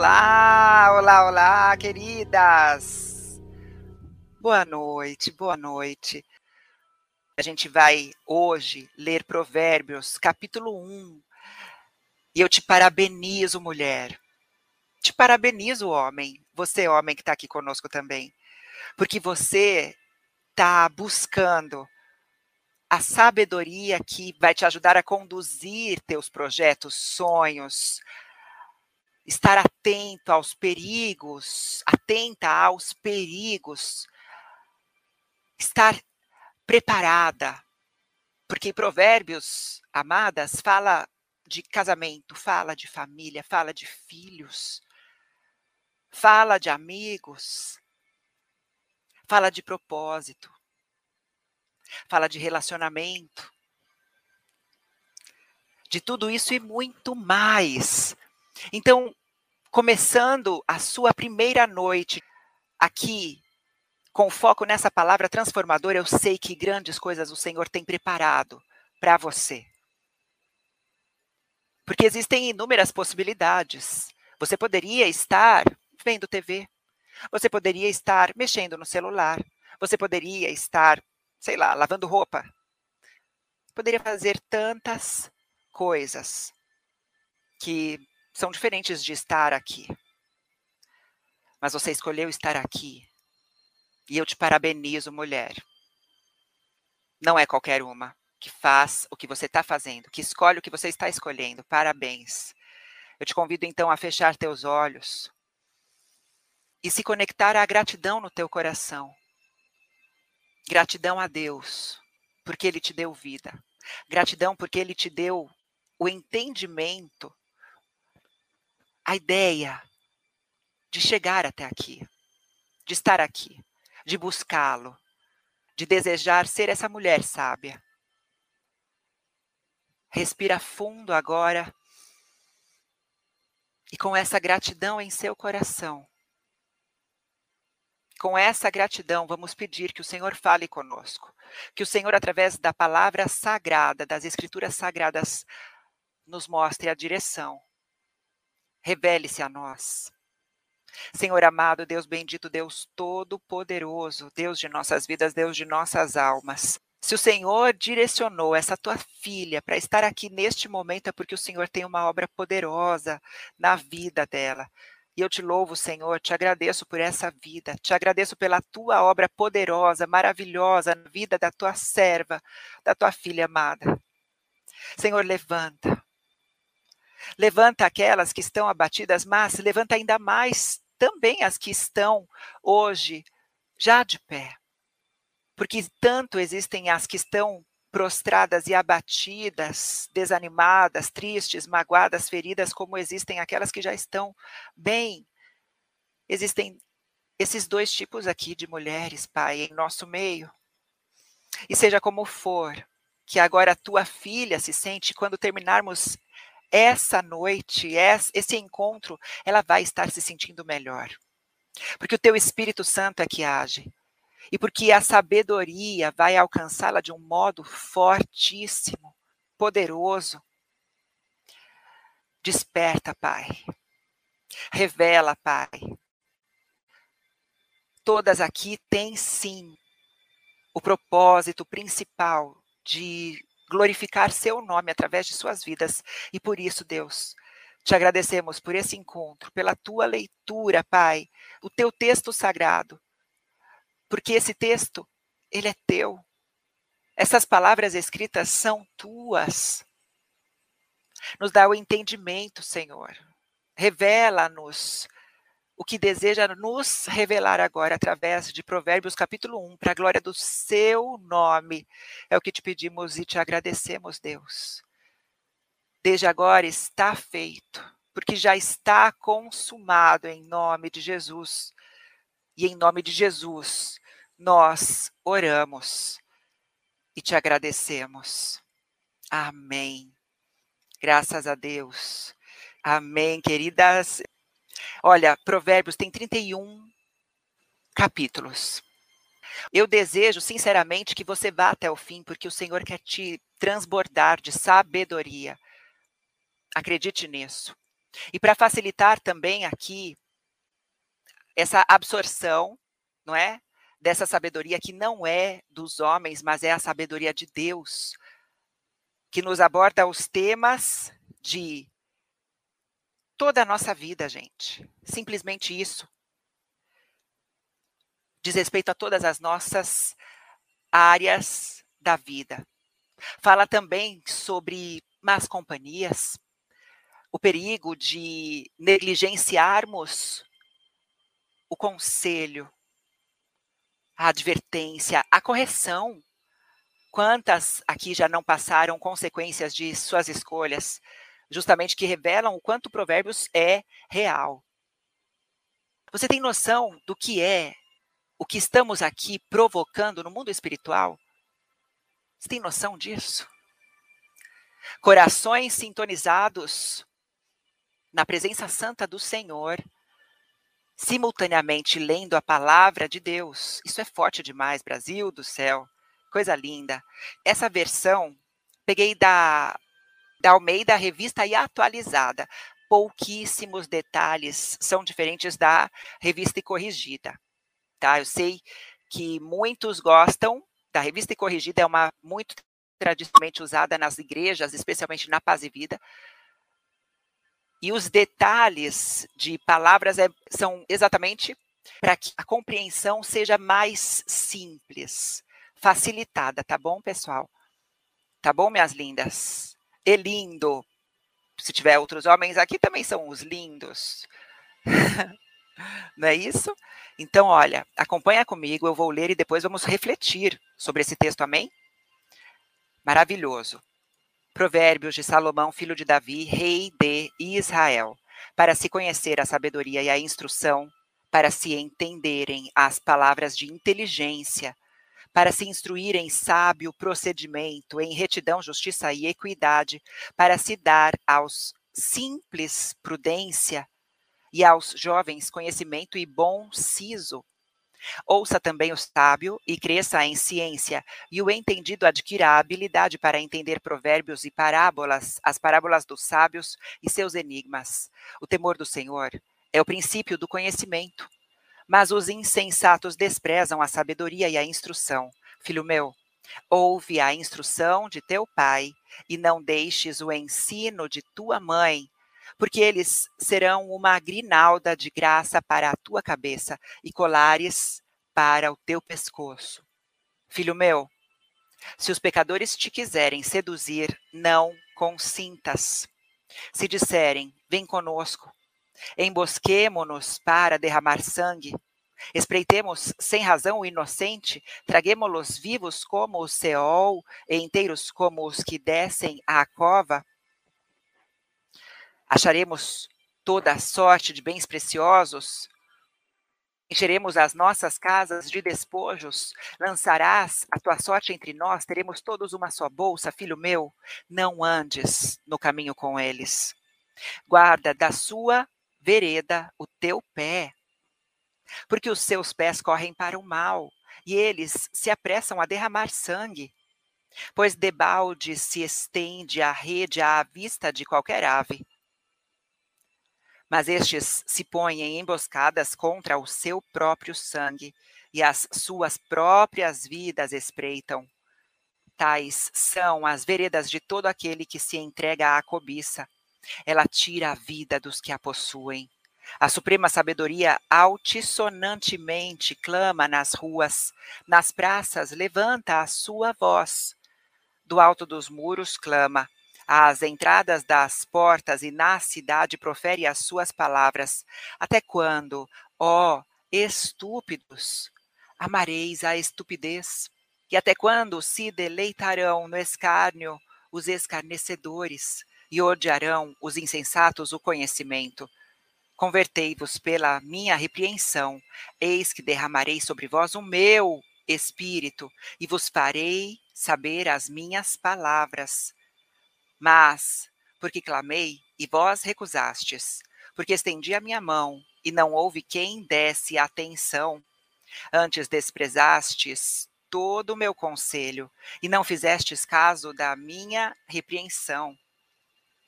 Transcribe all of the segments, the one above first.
Olá, olá, olá, queridas. Boa noite, boa noite. A gente vai hoje ler Provérbios, capítulo 1. E eu te parabenizo, mulher. Te parabenizo, homem. Você, homem, que está aqui conosco também. Porque você está buscando a sabedoria que vai te ajudar a conduzir teus projetos, sonhos, estar atento aos perigos, atenta aos perigos, estar preparada. Porque Provérbios, amadas, fala de casamento, fala de família, fala de filhos, fala de amigos, fala de propósito, fala de relacionamento, de tudo isso e muito mais. Então, começando a sua primeira noite aqui, com foco nessa palavra transformadora, eu sei que grandes coisas o Senhor tem preparado para você. Porque existem inúmeras possibilidades. Você poderia estar vendo TV. Você poderia estar mexendo no celular. Você poderia estar, sei lá, lavando roupa. Poderia fazer tantas coisas que são diferentes de estar aqui. Mas você escolheu estar aqui. E eu te parabenizo, mulher. Não é qualquer uma que faz o que você está fazendo, que escolhe o que você está escolhendo. Parabéns. Eu te convido então a fechar teus olhos e se conectar à gratidão no teu coração. Gratidão a Deus, porque Ele te deu vida. Gratidão porque Ele te deu o entendimento a ideia de chegar até aqui, de estar aqui, de buscá-lo, de desejar ser essa mulher sábia. Respira fundo agora e com essa gratidão em seu coração. Com essa gratidão, vamos pedir que o Senhor fale conosco. Que o Senhor, através da palavra sagrada, das escrituras sagradas, nos mostre a direção revele-se a nós. Senhor amado, Deus bendito, Deus todo-poderoso, Deus de nossas vidas, Deus de nossas almas. Se o Senhor direcionou essa tua filha para estar aqui neste momento, é porque o Senhor tem uma obra poderosa na vida dela. E eu te louvo, Senhor, te agradeço por essa vida, te agradeço pela tua obra poderosa, maravilhosa na vida da tua serva, da tua filha amada. Senhor, levanta, Levanta aquelas que estão abatidas, mas levanta ainda mais também as que estão hoje já de pé. Porque tanto existem as que estão prostradas e abatidas, desanimadas, tristes, magoadas, feridas, como existem aquelas que já estão bem. Existem esses dois tipos aqui de mulheres, Pai, em nosso meio. E seja como for, que agora a tua filha se sente quando terminarmos essa noite, esse encontro, ela vai estar se sentindo melhor. Porque o teu Espírito Santo é que age. E porque a sabedoria vai alcançá-la de um modo fortíssimo, poderoso. Desperta, Pai. Revela, Pai. Todas aqui têm sim o propósito principal de glorificar seu nome através de suas vidas. E por isso, Deus, te agradecemos por esse encontro, pela tua leitura, Pai, o teu texto sagrado. Porque esse texto, ele é teu. Essas palavras escritas são tuas. Nos dá o entendimento, Senhor. Revela-nos o que deseja nos revelar agora através de Provérbios capítulo 1, para a glória do seu nome. É o que te pedimos e te agradecemos, Deus. Desde agora está feito, porque já está consumado em nome de Jesus. E em nome de Jesus, nós oramos e te agradecemos. Amém. Graças a Deus. Amém, queridas. Olha, Provérbios tem 31 capítulos. Eu desejo, sinceramente, que você vá até o fim, porque o Senhor quer te transbordar de sabedoria. Acredite nisso. E para facilitar também aqui essa absorção, não é? Dessa sabedoria que não é dos homens, mas é a sabedoria de Deus, que nos aborda os temas de toda a nossa vida, gente. Simplesmente isso. Diz respeito a todas as nossas áreas da vida. Fala também sobre más companhias, o perigo de negligenciarmos o conselho, a advertência, a correção. Quantas aqui já não passaram consequências de suas escolhas, justamente que revelam o quanto Provérbios é real. Você tem noção do que é o que estamos aqui provocando no mundo espiritual? Você tem noção disso? Corações sintonizados na presença santa do Senhor, simultaneamente lendo a palavra de Deus. Isso é forte demais, Brasil do céu. Coisa linda. Essa versão peguei da, da Almeida, revista e atualizada. Pouquíssimos detalhes são diferentes da revista e corrigida. Tá? Eu sei que muitos gostam da revista e corrigida, é uma muito tradicionalmente usada nas igrejas, especialmente na Paz e Vida. E os detalhes de palavras é, são exatamente para que a compreensão seja mais simples, facilitada, tá bom, pessoal? Tá bom, minhas lindas? E lindo. Se tiver outros homens aqui, também são os lindos. Não é isso? Então, olha, acompanha comigo, eu vou ler e depois vamos refletir sobre esse texto, amém? Maravilhoso. Provérbios de Salomão, filho de Davi, rei de Israel, para se conhecer a sabedoria e a instrução, para se entenderem as palavras de inteligência, para se instruir em sábio procedimento, em retidão, justiça e equidade, para se dar aos simples prudência e aos jovens conhecimento e bom siso. Ouça também o sábio e cresça em ciência, e o entendido adquira a habilidade para entender provérbios e parábolas, as parábolas dos sábios e seus enigmas. O temor do Senhor é o princípio do conhecimento. Mas os insensatos desprezam a sabedoria e a instrução. Filho meu, ouve a instrução de teu pai, e não deixes o ensino de tua mãe, porque eles serão uma grinalda de graça para a tua cabeça e colares para o teu pescoço. Filho meu, se os pecadores te quiserem seduzir, não consintas. Se disserem, vem conosco, embosquemo-nos para derramar sangue, espreitemos sem razão o inocente, traguemo-los vivos como o Seol e inteiros como os que descem à cova, Acharemos toda sorte de bens preciosos? Encheremos as nossas casas de despojos? Lançarás a tua sorte entre nós? Teremos todos uma só bolsa, filho meu? Não andes no caminho com eles. Guarda da sua vereda o teu pé, porque os seus pés correm para o mal e eles se apressam a derramar sangue. Pois debalde se estende a rede à vista de qualquer ave mas estes se põem em emboscadas contra o seu próprio sangue e as suas próprias vidas espreitam. Tais são as veredas de todo aquele que se entrega à cobiça. Ela tira a vida dos que a possuem. A suprema sabedoria altissonantemente clama nas ruas, nas praças levanta a sua voz. Do alto dos muros clama, às entradas das portas e na cidade profere as suas palavras. Até quando, ó estúpidos, amareis a estupidez? E até quando se deleitarão no escárnio os escarnecedores e odiarão os insensatos o conhecimento? Convertei-vos pela minha repreensão, eis que derramarei sobre vós o meu espírito e vos farei saber as minhas palavras. Mas, porque clamei e vós recusastes, porque estendi a minha mão e não houve quem desse atenção, antes desprezastes todo o meu conselho e não fizestes caso da minha repreensão.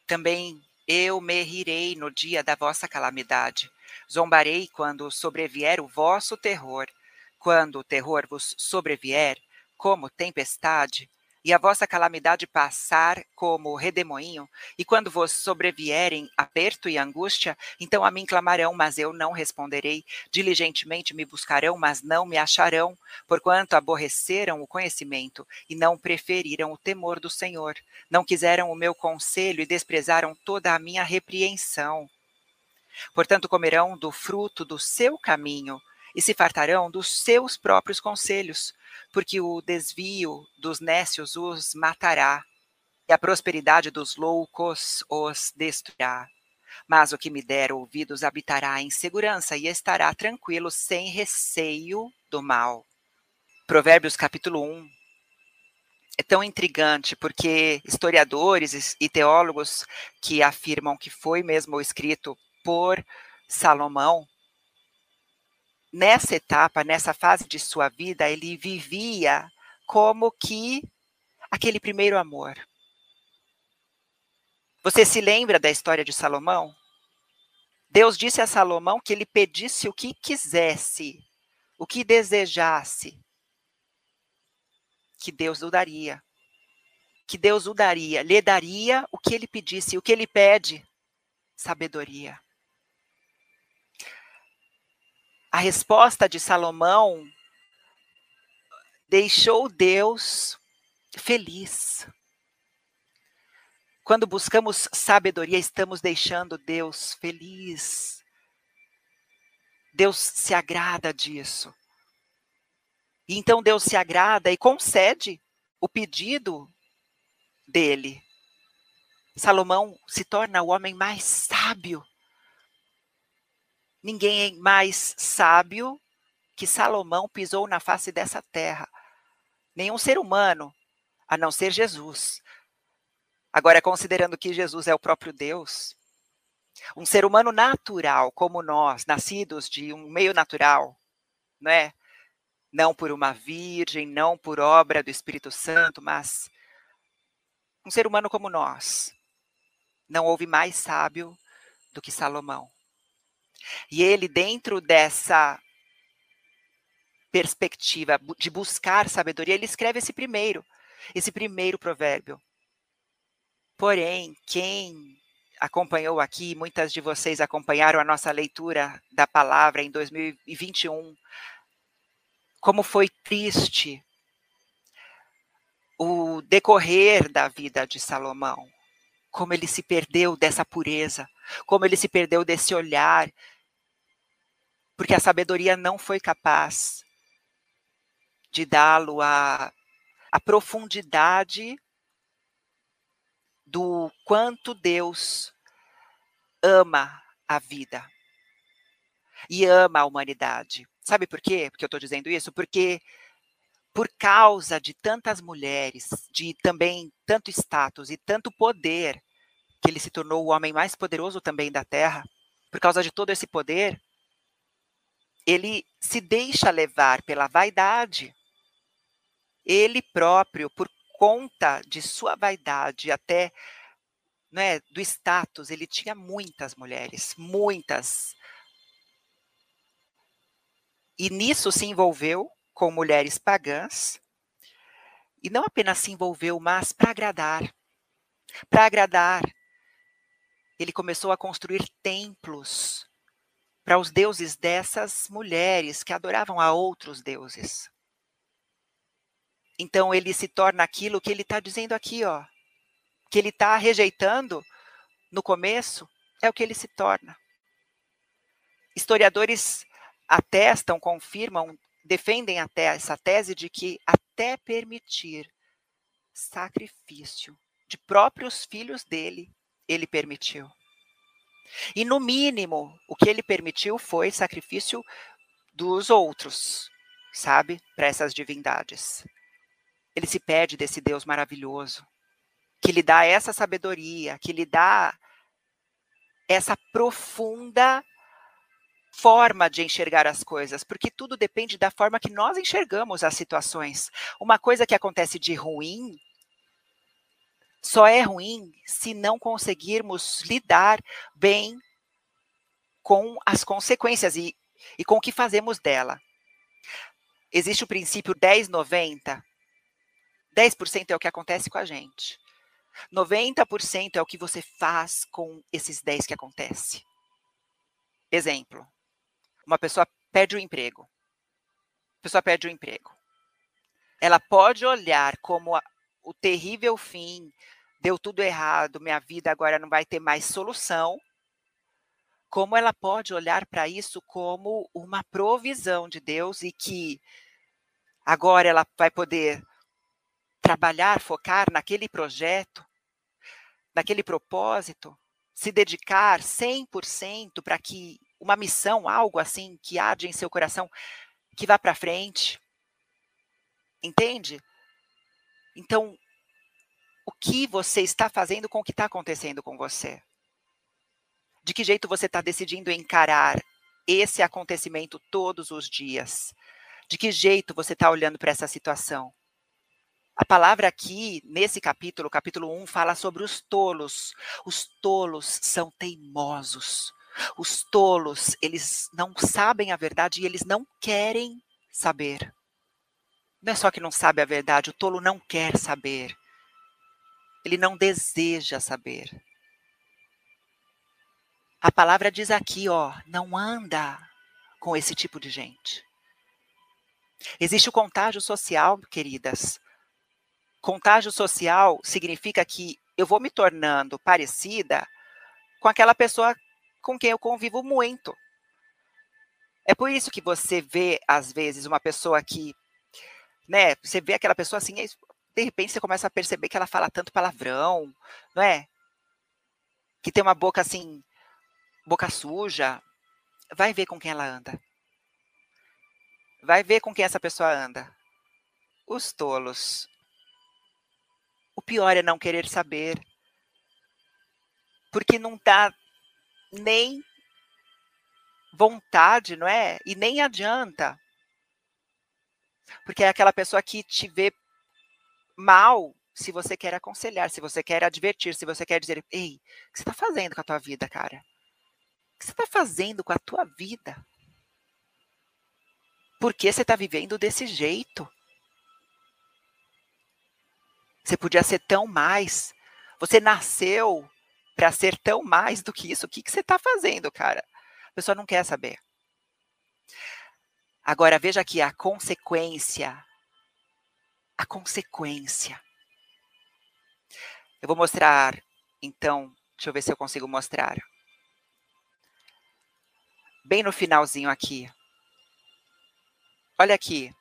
Também Eu me rirei no dia da vossa calamidade. Zombarei quando sobrevier o vosso terror. Quando o terror vos sobrevier, como tempestade, e a vossa calamidade passar como redemoinho, e quando vos sobrevierem aperto e angústia, então a mim clamarão, mas eu não responderei. Diligentemente me buscarão, mas não me acharão, porquanto aborreceram o conhecimento e não preferiram o temor do Senhor. Não quiseram o meu conselho e desprezaram toda a minha repreensão. Portanto, comerão do fruto do seu caminho e se fartarão dos seus próprios conselhos porque o desvio dos nécios os matará, e a prosperidade dos loucos os destruirá. Mas o que me der ouvidos habitará em segurança e estará tranquilo, sem receio do mal. Provérbios capítulo 1 é tão intrigante porque historiadores e teólogos que afirmam que foi mesmo escrito por Salomão nessa etapa, nessa fase de sua vida, ele vivia como que aquele primeiro amor. Você se lembra da história de Salomão? Deus disse a Salomão que ele pedisse o que quisesse, o que desejasse, que Deus o daria. Que Deus o daria, lhe daria o que ele pedisse. O que ele pede? Sabedoria. A resposta de Salomão deixou Deus feliz. Quando buscamos sabedoria, estamos deixando Deus feliz. Deus se agrada disso. E então Deus se agrada e concede o pedido dele. Salomão se torna o homem mais sábio Ninguém mais sábio que Salomão pisou na face dessa terra. Nenhum ser humano, a não ser Jesus. Agora, considerando que Jesus é o próprio Deus, um ser humano natural como nós, nascidos de um meio natural, não é? Não por uma virgem, não por obra do Espírito Santo, mas um ser humano como nós. Não houve mais sábio do que Salomão. E ele, dentro dessa perspectiva de buscar sabedoria, ele escreve esse primeiro, esse primeiro provérbio. Porém, quem acompanhou aqui, muitas de vocês acompanharam a nossa leitura da palavra em 2021, como foi triste o decorrer da vida de Salomão, como ele se perdeu dessa pureza, como ele se perdeu desse olhar porque a sabedoria não foi capaz de dá-lo a, a profundidade do quanto Deus ama a vida e ama a humanidade. Sabe por quê? Porque eu estou dizendo isso? Porque por causa de tantas mulheres, de também tanto status e tanto poder, que ele se tornou o homem mais poderoso também da Terra, por causa de todo esse poder, ele se deixa levar pela vaidade. Ele próprio, por conta de sua vaidade, até né, do status, ele tinha muitas mulheres, muitas. E nisso se envolveu com mulheres pagãs, e não apenas se envolveu, mas para agradar. Para agradar. Ele começou a construir templos para os deuses dessas mulheres que adoravam a outros deuses. Então ele se torna aquilo que ele está dizendo aqui, ó, que ele está rejeitando no começo, é o que ele se torna. Historiadores atestam, confirmam, defendem até essa tese de que até permitir sacrifício de próprios filhos dele, ele permitiu. E no mínimo, o que ele permitiu foi sacrifício dos outros, sabe? Para essas divindades. Ele se pede desse Deus maravilhoso, que lhe dá essa sabedoria, que lhe dá essa profunda forma de enxergar as coisas, porque tudo depende da forma que nós enxergamos as situações. Uma coisa que acontece de ruim só é ruim se não conseguirmos lidar bem com as consequências e, e com o que fazemos dela. Existe o princípio 10-90. 10% é o que acontece com a gente. 90% é o que você faz com esses 10 que acontece. Exemplo. Uma pessoa perde o emprego. A pessoa perde o emprego. Ela pode olhar como a, o terrível fim, deu tudo errado, minha vida agora não vai ter mais solução. Como ela pode olhar para isso como uma provisão de Deus e que agora ela vai poder trabalhar, focar naquele projeto, naquele propósito, se dedicar 100% para que uma missão, algo assim que arde em seu coração, que vá para frente. Entende? Então, o que você está fazendo com o que está acontecendo com você? De que jeito você está decidindo encarar esse acontecimento todos os dias? De que jeito você está olhando para essa situação? A palavra aqui, nesse capítulo, capítulo 1, fala sobre os tolos. Os tolos são teimosos. Os tolos, eles não sabem a verdade e eles não querem saber. Não é só que não sabe a verdade, o tolo não quer saber. Ele não deseja saber. A palavra diz aqui, ó, não anda com esse tipo de gente. Existe o contágio social, queridas. Contágio social significa que eu vou me tornando parecida com aquela pessoa com quem eu convivo muito. É por isso que você vê, às vezes, uma pessoa que, né, você vê aquela pessoa assim, de repente você começa a perceber que ela fala tanto palavrão, não é? Que tem uma boca assim, boca suja. Vai ver com quem ela anda. Vai ver com quem essa pessoa anda. Os tolos. O pior é não querer saber. Porque não dá nem vontade, não é? E nem adianta. Porque é aquela pessoa que te vê mal se você quer aconselhar, se você quer advertir, se você quer dizer, ei, o que você está fazendo com a tua vida, cara? O que você está fazendo com a tua vida? Por que você está vivendo desse jeito? Você podia ser tão mais. Você nasceu para ser tão mais do que isso. O que, que você está fazendo, cara? A pessoa não quer saber. Agora, veja aqui a consequência. A consequência. Eu vou mostrar, então, deixa eu ver se eu consigo mostrar. Bem no finalzinho aqui. Olha aqui.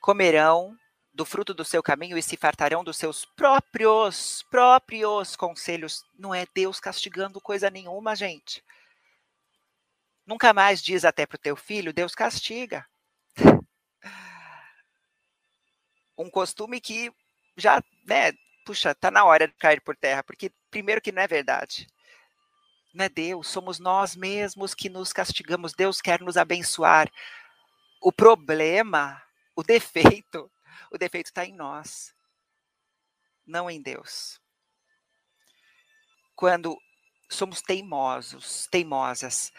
Comerão do fruto do seu caminho e se fartarão dos seus próprios, próprios conselhos. Não é Deus castigando coisa nenhuma, gente. Nunca mais diz até para o teu filho, Deus castiga. Um costume que já, né, puxa, tá na hora de cair por terra, porque primeiro que não é verdade. Não é Deus, somos nós mesmos que nos castigamos. Deus quer nos abençoar. O problema, o defeito, o defeito está em nós, não em Deus. Quando somos teimosos, teimosas,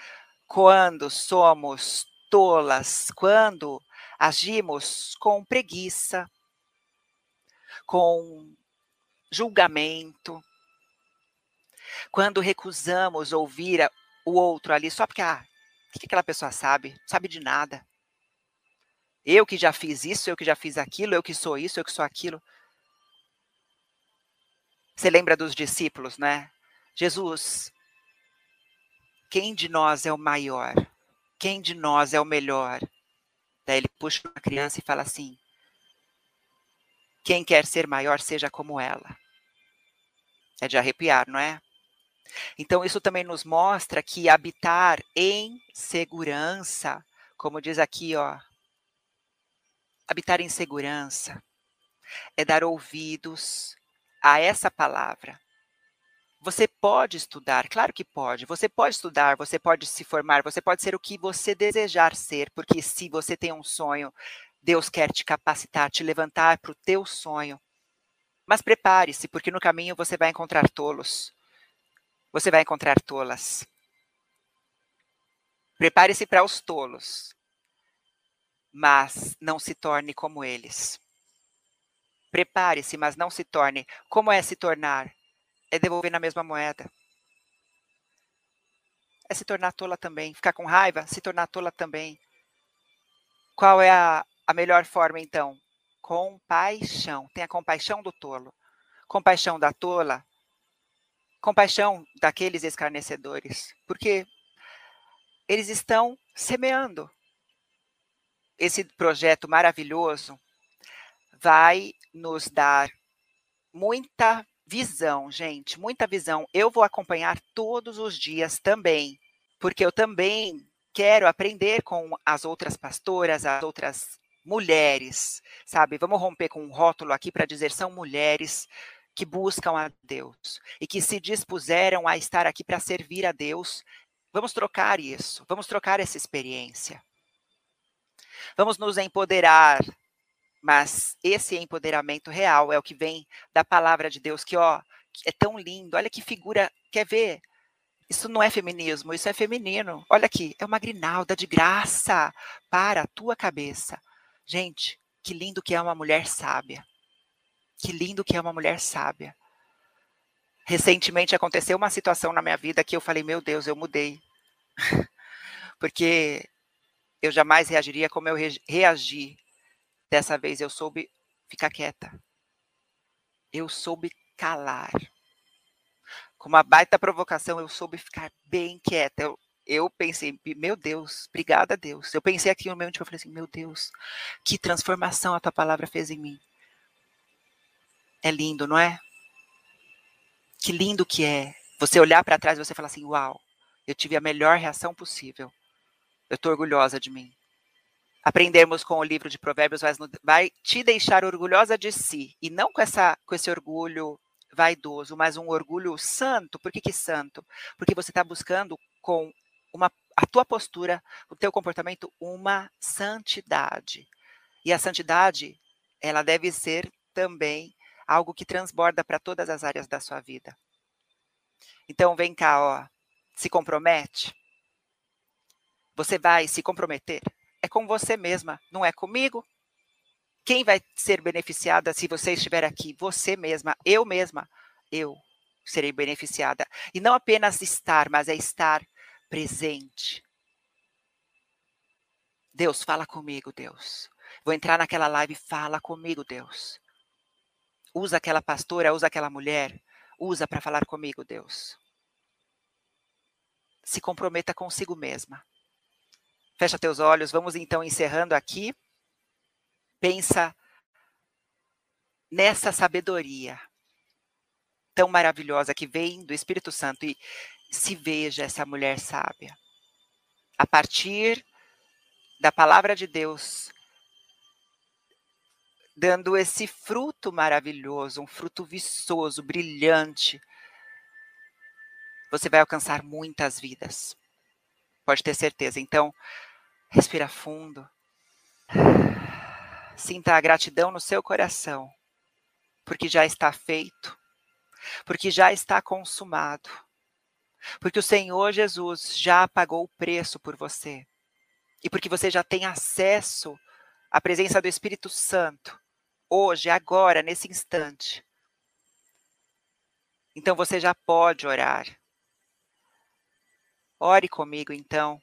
quando somos tolas, quando agimos com preguiça, com julgamento, quando recusamos ouvir o outro ali só porque, ah, o que aquela pessoa sabe? Sabe de nada. Eu que já fiz isso, eu que já fiz aquilo, eu que sou isso, eu que sou aquilo. Você lembra dos discípulos, né? Jesus, quem de nós é o maior? Quem de nós é o melhor? Daí ele puxa uma criança e fala assim: Quem quer ser maior, seja como ela. É de arrepiar, não é? Então, isso também nos mostra que habitar em segurança, como diz aqui, ó, Habitar em segurança é dar ouvidos a essa palavra. Você pode estudar, claro que pode. Você pode estudar, você pode se formar, você pode ser o que você desejar ser, porque se você tem um sonho, Deus quer te capacitar, te levantar para o teu sonho. Mas prepare-se, porque no caminho você vai encontrar tolos. Você vai encontrar tolas. Prepare-se para os tolos, mas não se torne como eles. Prepare-se, mas não se torne. Como é se tornar? É devolver na mesma moeda. É se tornar tola também. Ficar com raiva, se tornar tola também. Qual é a, a melhor forma, então? Compaixão. Tenha compaixão do tolo. Compaixão da tola. Compaixão daqueles escarnecedores. Porque eles estão semeando. Esse projeto maravilhoso vai nos dar muita visão, gente, muita visão. Eu vou acompanhar todos os dias também, porque eu também quero aprender com as outras pastoras, as outras mulheres, sabe? Vamos romper com um rótulo aqui para dizer são mulheres que buscam a Deus e que se dispuseram a estar aqui para servir a Deus. Vamos trocar isso, vamos trocar essa experiência. Vamos nos empoderar mas esse empoderamento real é o que vem da palavra de Deus, que ó, é tão lindo. Olha que figura, quer ver? Isso não é feminismo, isso é feminino. Olha aqui, é uma grinalda de graça para a tua cabeça. Gente, que lindo que é uma mulher sábia. Que lindo que é uma mulher sábia. Recentemente aconteceu uma situação na minha vida que eu falei, meu Deus, eu mudei. Porque eu jamais reagiria como eu reagi Dessa vez eu soube ficar quieta. Eu soube calar. Com uma baita provocação, eu soube ficar bem quieta. Eu, eu pensei, meu Deus, obrigada a Deus. Eu pensei aqui no meu eu falei assim, meu Deus, que transformação a tua palavra fez em mim. É lindo, não é? Que lindo que é. Você olhar para trás e você falar assim, uau, eu tive a melhor reação possível. Eu estou orgulhosa de mim aprendermos com o livro de Provérbios vai, te deixar orgulhosa de si e não com essa com esse orgulho vaidoso, mas um orgulho santo. Por que, que santo? Porque você está buscando com uma a tua postura, o teu comportamento, uma santidade. E a santidade, ela deve ser também algo que transborda para todas as áreas da sua vida. Então vem cá, ó, se compromete. Você vai se comprometer é com você mesma, não é comigo. Quem vai ser beneficiada se você estiver aqui? Você mesma, eu mesma. Eu serei beneficiada. E não apenas estar, mas é estar presente. Deus, fala comigo, Deus. Vou entrar naquela live, fala comigo, Deus. Usa aquela pastora, usa aquela mulher, usa para falar comigo, Deus. Se comprometa consigo mesma. Fecha teus olhos, vamos então encerrando aqui. Pensa nessa sabedoria tão maravilhosa que vem do Espírito Santo e se veja essa mulher sábia. A partir da palavra de Deus, dando esse fruto maravilhoso, um fruto viçoso, brilhante, você vai alcançar muitas vidas. Pode ter certeza. Então, Respira fundo. Sinta a gratidão no seu coração, porque já está feito, porque já está consumado, porque o Senhor Jesus já pagou o preço por você e porque você já tem acesso à presença do Espírito Santo, hoje, agora, nesse instante. Então você já pode orar. Ore comigo, então.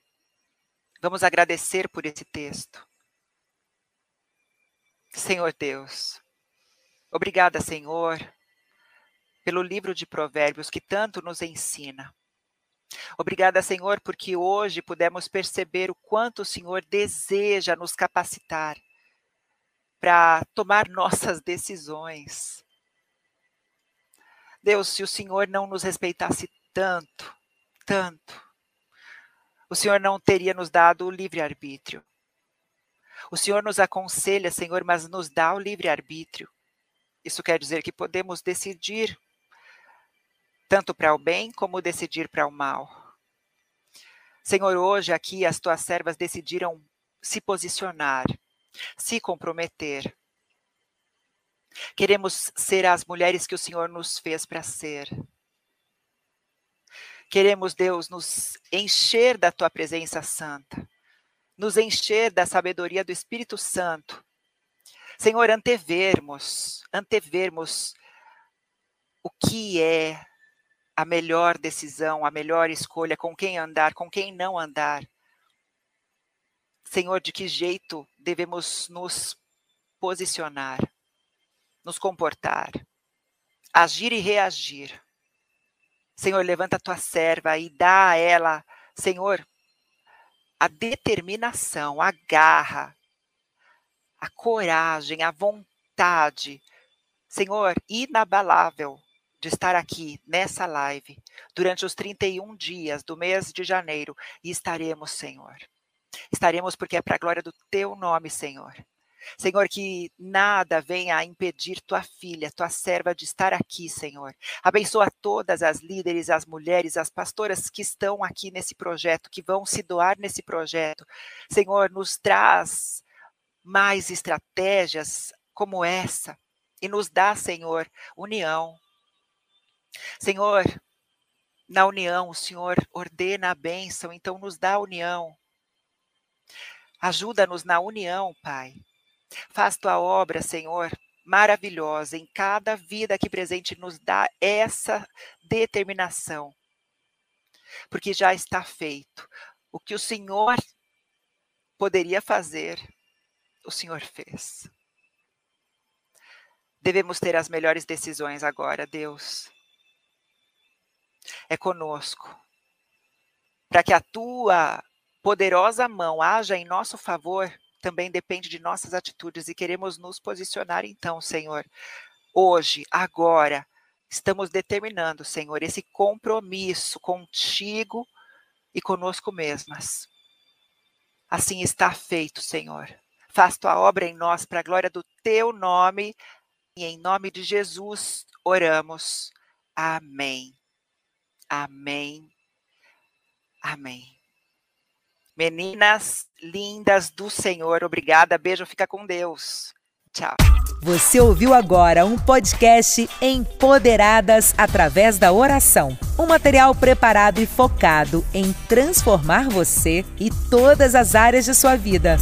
Vamos agradecer por esse texto. Senhor Deus, obrigada, Senhor, pelo livro de Provérbios que tanto nos ensina. Obrigada, Senhor, porque hoje pudemos perceber o quanto o Senhor deseja nos capacitar para tomar nossas decisões. Deus, se o Senhor não nos respeitasse tanto, tanto, o Senhor não teria nos dado o livre-arbítrio. O Senhor nos aconselha, Senhor, mas nos dá o livre-arbítrio. Isso quer dizer que podemos decidir tanto para o bem como decidir para o mal. Senhor, hoje aqui as tuas servas decidiram se posicionar, se comprometer. Queremos ser as mulheres que o Senhor nos fez para ser. Queremos, Deus, nos encher da tua presença santa, nos encher da sabedoria do Espírito Santo. Senhor, antevermos, antevermos o que é a melhor decisão, a melhor escolha, com quem andar, com quem não andar. Senhor, de que jeito devemos nos posicionar, nos comportar, agir e reagir. Senhor, levanta a tua serva e dá a ela, Senhor, a determinação, a garra, a coragem, a vontade, Senhor, inabalável de estar aqui nessa live durante os 31 dias do mês de janeiro e estaremos, Senhor. Estaremos porque é para a glória do teu nome, Senhor. Senhor, que nada venha a impedir tua filha, tua serva de estar aqui, Senhor. Abençoa todas as líderes, as mulheres, as pastoras que estão aqui nesse projeto, que vão se doar nesse projeto. Senhor, nos traz mais estratégias como essa e nos dá, Senhor, união. Senhor, na união, o Senhor ordena a bênção, então nos dá união. Ajuda-nos na união, Pai. Faz tua obra, Senhor, maravilhosa em cada vida aqui presente, nos dá essa determinação. Porque já está feito. O que o Senhor poderia fazer, o Senhor fez. Devemos ter as melhores decisões agora, Deus. É conosco. Para que a tua poderosa mão haja em nosso favor, também depende de nossas atitudes e queremos nos posicionar então, Senhor. Hoje, agora, estamos determinando, Senhor, esse compromisso contigo e conosco mesmas. Assim está feito, Senhor. Faz tua obra em nós para a glória do teu nome e em nome de Jesus oramos. Amém. Amém. Amém. Meninas lindas do Senhor, obrigada. Beijo, fica com Deus. Tchau. Você ouviu agora um podcast Empoderadas através da oração. Um material preparado e focado em transformar você e todas as áreas de sua vida.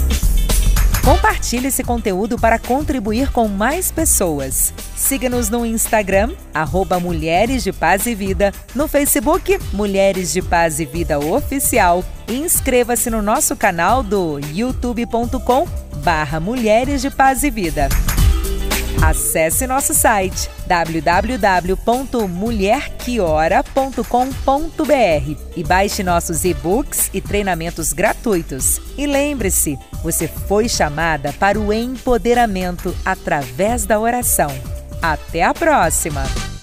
Compartilhe esse conteúdo para contribuir com mais pessoas. Siga-nos no Instagram, arroba Mulheres de Paz e Vida, no Facebook Mulheres de Paz e Vida Oficial e inscreva-se no nosso canal do youtube.com barra Mulheres de Paz e Vida. Acesse nosso site www.mulherquiora.com.br e baixe nossos e-books e treinamentos gratuitos. E lembre-se, você foi chamada para o empoderamento através da oração. Até a próxima!